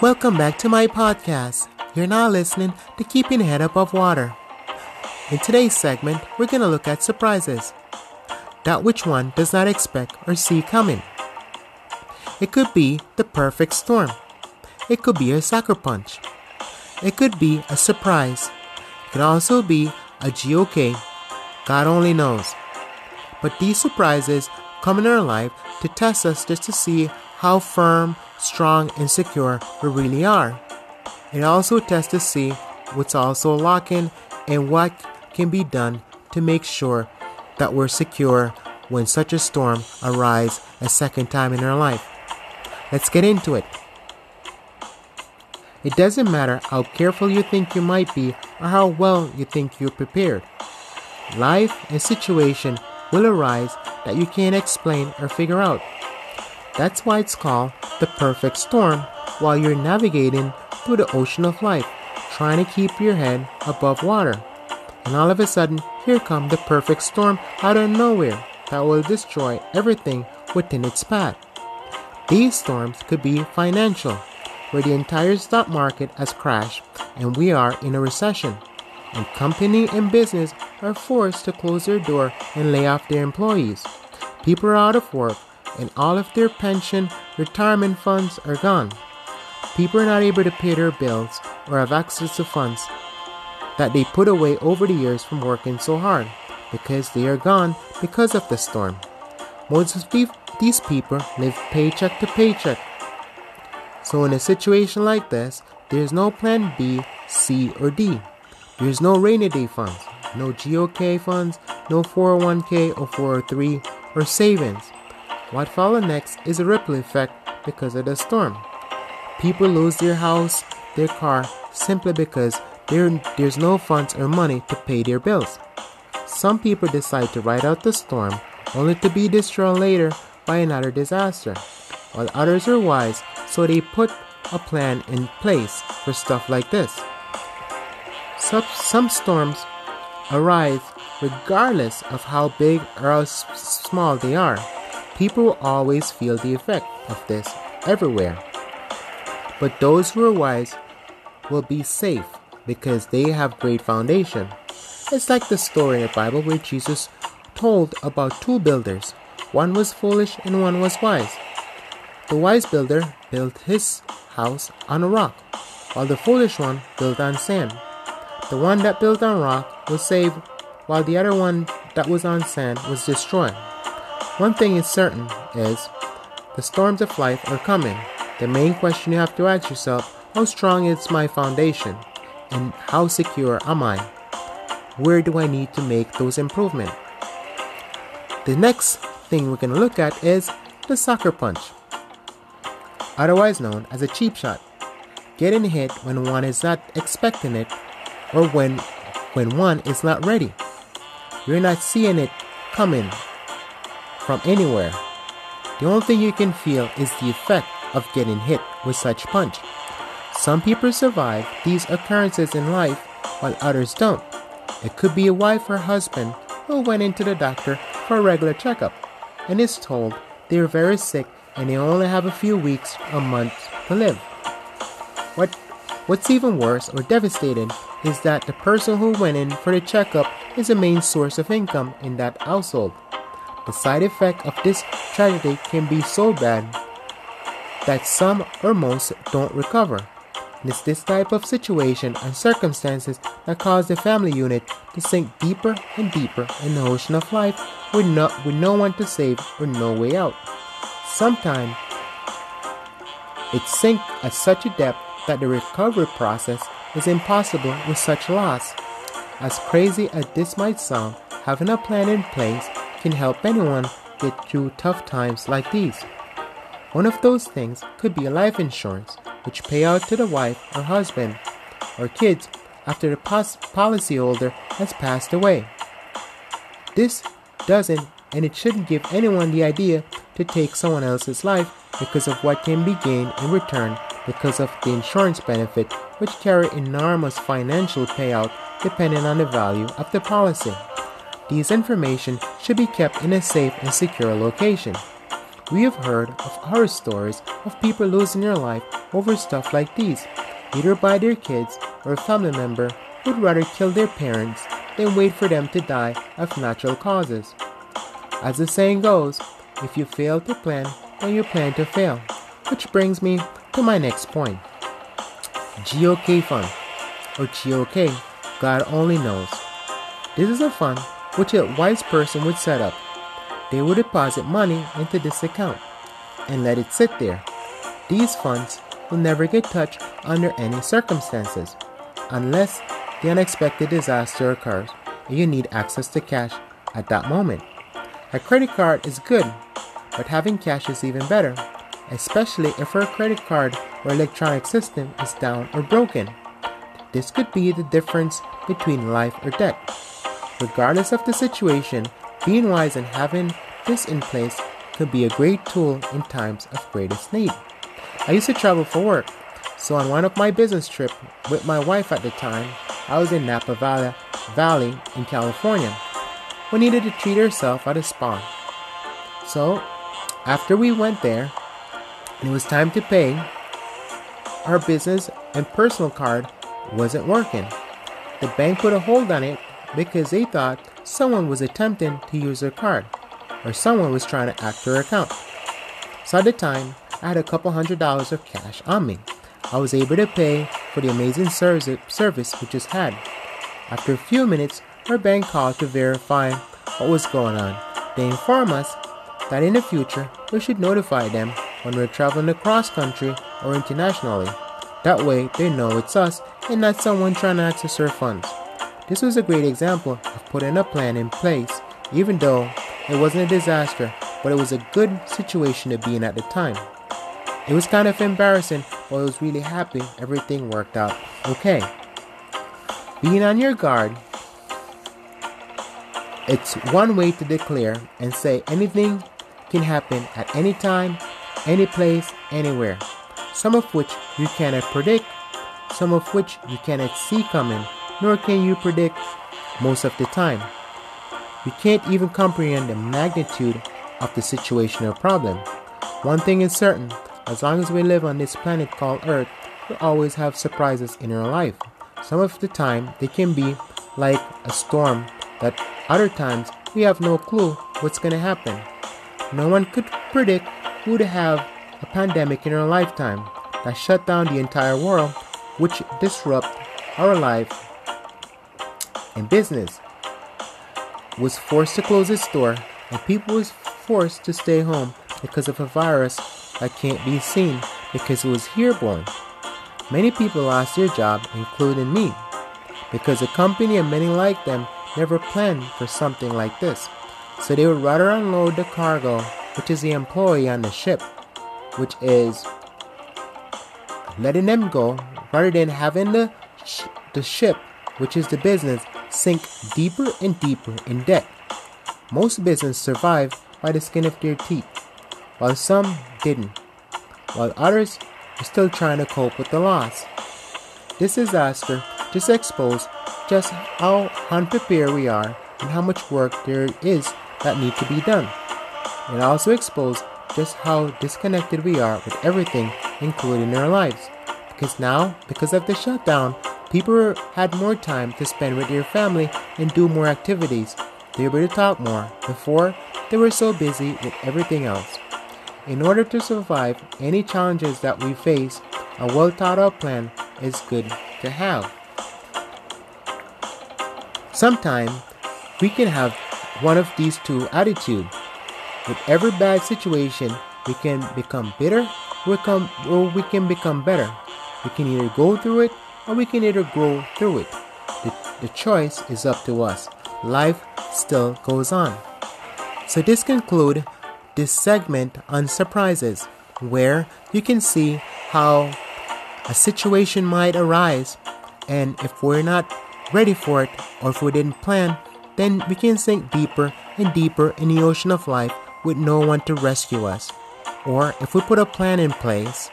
Welcome back to my podcast. You're now listening to Keeping Head Above Water. In today's segment, we're going to look at surprises. That which one does not expect or see coming. It could be the perfect storm. It could be a sucker punch. It could be a surprise. It could also be a GOK. God only knows. But these surprises come in our life to test us just to see how firm, strong, and secure we really are. It also tests to see what's also lacking and what can be done to make sure that we're secure when such a storm arises a second time in our life. Let's get into it. It doesn't matter how careful you think you might be or how well you think you're prepared. Life and situation will arise that you can't explain or figure out. That's why it's called the perfect storm while you're navigating through the ocean of life, trying to keep your head above water. And all of a sudden, here comes the perfect storm out of nowhere that will destroy everything within its path. These storms could be financial, where the entire stock market has crashed and we are in a recession, and company and business are forced to close their door and lay off their employees. People are out of work and all of their pension retirement funds are gone. People are not able to pay their bills or have access to funds that they put away over the years from working so hard because they are gone because of the storm. Most of these people live paycheck to paycheck. So, in a situation like this, there's no plan B, C, or D. There's no rainy day funds, no GOK funds, no 401k or 403 or savings. What follows next is a ripple effect because of the storm. People lose their house, their car, simply because there, there's no funds or money to pay their bills. Some people decide to ride out the storm only to be destroyed later by another disaster, while others are wise, so they put a plan in place for stuff like this. Some, some storms arise regardless of how big or how small they are. People always feel the effect of this everywhere. But those who are wise will be safe because they have great foundation. It's like the story in the Bible where Jesus told about two builders. One was foolish and one was wise. The wise builder built his house on a rock, while the foolish one built on sand. The one that built on rock was saved, while the other one that was on sand was destroyed. One thing is certain is the storms of life are coming. The main question you have to ask yourself, how strong is my foundation and how secure am I? Where do I need to make those improvements? The next thing we're going to look at is the sucker punch, otherwise known as a cheap shot. Getting hit when one is not expecting it or when when one is not ready. You're not seeing it coming from anywhere. The only thing you can feel is the effect of getting hit with such punch. Some people survive these occurrences in life while others don't. It could be a wife or husband who went into the doctor for a regular checkup and is told they are very sick and they only have a few weeks or months to live. What what's even worse or devastating is that the person who went in for the checkup is the main source of income in that household. The side effect of this tragedy can be so bad that some or most don't recover. And it's this type of situation and circumstances that cause the family unit to sink deeper and deeper in the ocean of life with no, with no one to save or no way out. Sometimes it sinks at such a depth that the recovery process is impossible with such loss. As crazy as this might sound, having a plan in place can help anyone get through tough times like these. One of those things could be a life insurance, which pay out to the wife or husband or kids after the policyholder has passed away. This doesn't and it shouldn't give anyone the idea to take someone else's life because of what can be gained in return because of the insurance benefit which carry enormous financial payout depending on the value of the policy. These information should be kept in a safe and secure location. We have heard of horror stories of people losing their life over stuff like these, either by their kids or a family member who'd rather kill their parents than wait for them to die of natural causes. As the saying goes, if you fail to plan, then you plan to fail. Which brings me to my next point. GOK Fund, or GOK, God only knows. This is a fund which a wise person would set up they will deposit money into this account and let it sit there. These funds will never get touched under any circumstances unless the unexpected disaster occurs and you need access to cash at that moment. A credit card is good, but having cash is even better, especially if your credit card or electronic system is down or broken. This could be the difference between life or death. Regardless of the situation, being wise and having this in place could be a great tool in times of greatest need. I used to travel for work, so on one of my business trips with my wife at the time, I was in Napa Valley, Valley in California. We needed to treat ourselves at a spa. So, after we went there, it was time to pay, our business and personal card wasn't working. The bank put a hold on it because they thought someone was attempting to use her card or someone was trying to hack her account. So at the time, I had a couple hundred dollars of cash on me. I was able to pay for the amazing service we just had. After a few minutes, her bank called to verify what was going on. They informed us that in the future we should notify them when we're traveling across country or internationally. That way they know it's us and not someone trying to access our funds. This was a great example of putting a plan in place, even though it wasn't a disaster, but it was a good situation to be in at the time. It was kind of embarrassing, but I was really happy everything worked out okay. Being on your guard, it's one way to declare and say anything can happen at any time, any place, anywhere. Some of which you cannot predict, some of which you cannot see coming, nor can you predict most of the time. You can't even comprehend the magnitude of the situation or problem. One thing is certain as long as we live on this planet called Earth, we always have surprises in our life. Some of the time, they can be like a storm, that other times we have no clue what's going to happen. No one could predict who would have a pandemic in our lifetime that shut down the entire world, which disrupt our life and business was forced to close its store and people was forced to stay home because of a virus that can't be seen because it was airborne. Many people lost their job, including me, because the company and many like them never planned for something like this. So they would rather unload the cargo, which is the employee on the ship, which is letting them go, rather than having the, sh- the ship, which is the business, sink deeper and deeper in debt. Most businesses survived by the skin of their teeth, while some didn't, while others are still trying to cope with the loss. This disaster just exposed just how unprepared we are and how much work there is that need to be done. It also exposed just how disconnected we are with everything, including our lives. Because now, because of the shutdown, People had more time to spend with their family and do more activities. They were able to talk more. Before, they were so busy with everything else. In order to survive any challenges that we face, a well thought out plan is good to have. Sometimes we can have one of these two attitudes. With every bad situation, we can become bitter or we can become better. We can either go through it or we can either grow through it. The, the choice is up to us. Life still goes on. So this conclude this segment on surprises where you can see how a situation might arise and if we're not ready for it or if we didn't plan then we can sink deeper and deeper in the ocean of life with no one to rescue us or if we put a plan in place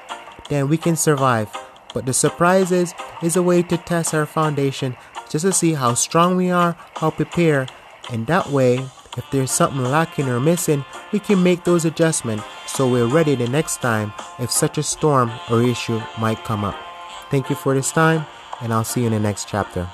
then we can survive but the surprises is a way to test our foundation just to see how strong we are, how prepared, and that way If there's something lacking or missing, we can make those adjustments so we're ready the next time if such a storm or issue might come up. Thank you for this time, and I'll see you in the next chapter.